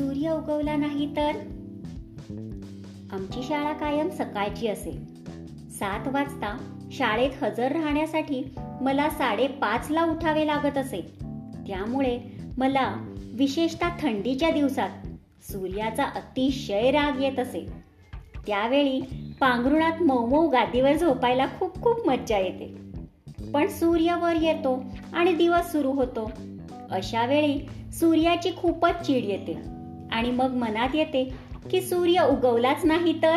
सूर्य उगवला नाही तर? आमची शाळा कायम सकाळची असे सात वाजता शाळेत हजर राहण्यासाठी मला साडेपाचला उठावे लागत असे. त्यामुळे मला विशेषतः थंडीच्या दिवसात सूर्याचा अतिशय राग येत असे. त्यावेळी पांघरुणात मऊ गादीवर झोपायला खूप खूप मज्जा येते. पण सूर्य वर येतो आणि दिवस सुरू होतो. अशा वेळी सूर्याची खूपच चीड येते. आणि मग मनात येते की सूर्य उगवलाच नाही तर?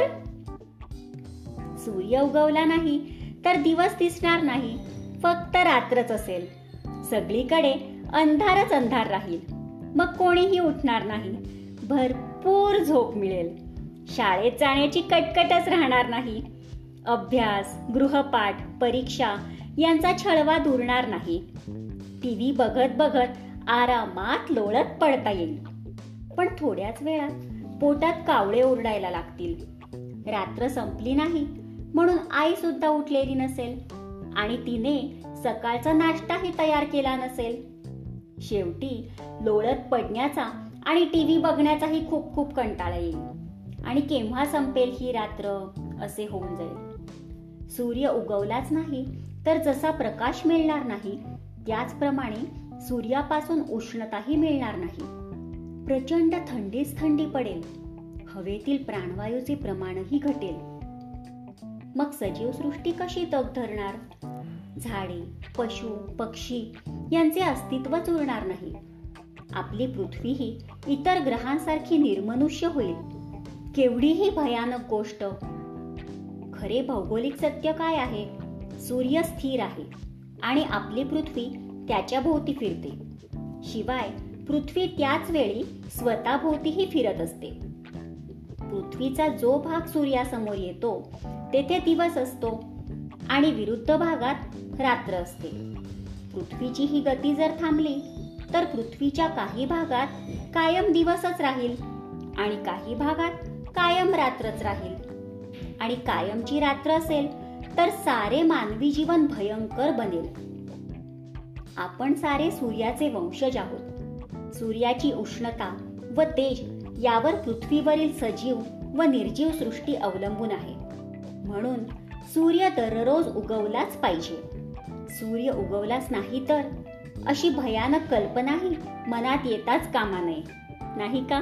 सूर्य उगवला नाही तर दिवस दिसणार नाही. फक्त रात्रच असेल. सगळीकडे अंधारच अंधार राहील. मग कोणीही उठणार नाही. भरपूर झोप मिळेल. शाळेत जाण्याची कटकटच राहणार नाही. अभ्यास गृहपाठ परीक्षा यांचा छळवा दुरणार नाही. टीव्ही बघत बघत आरामात लोळत पडता येईल. पण थोड्याच वेळात पोटात कावळे ओरडायला लागतील. रात्र संपली नाही म्हणून आई सुद्धा उठलेली नसेल आणि तिने सकाळचा नाश्ताही तयार केला नसेल. शेवटी लोळत पडण्याचा आणि टीव्ही बघण्याचाही खूप खूप कंटाळा येईल. आणि केव्हा संपेल ही रात्र असे होऊन जाईल. सूर्य उगवलाच नाही तर जसा प्रकाश मिळणार नाही त्याचप्रमाणे सूर्यापासून उष्णताही मिळणार नाही. प्रचंड थंडीच थंडी पडेल. हवेतील प्राणवायूचे प्रमाणही घटेल. मग सजीव सृष्टी कशी तग धरणार? झाडे पशु पक्षी यांचे अस्तित्वच उरणार नाही. आपली पृथ्वी ही इतर ग्रहांसारखी निर्मनुष्य होईल. केवढीही भयानक गोष्ट. खरे भौगोलिक सत्य काय आहे? सूर्य स्थिर आहे आणि आपली पृथ्वी त्याच्या भोवती फिरते. शिवाय पृथ्वी त्याच वेळी स्वतःभोवतीही फिरत असते. पृथ्वीचा जो भाग सूर्यासमोर येतो तेथे दिवस असतो आणि विरुद्ध भागात रात्र असते. पृथ्वीची ही गती जर थांबली तर पृथ्वीच्या काही भागात कायम दिवसच राहील आणि काही भागात कायम रात्रच राहील. आणि कायमची रात्र असेल तर सारे मानवी जीवन भयंकर बनेल. आपण सारे सूर्याचे वंशज आहोत. सूर्याची उष्णता व तेज यावर पृथ्वीवरील सजीव व निर्जीव सृष्टी अवलंबून आहे. म्हणून सूर्य दररोज उगवलाच पाहिजे. सूर्य उगवलाच नाही तर अशी भयानक कल्पनाही मनात येताच कामा नये. नाही का?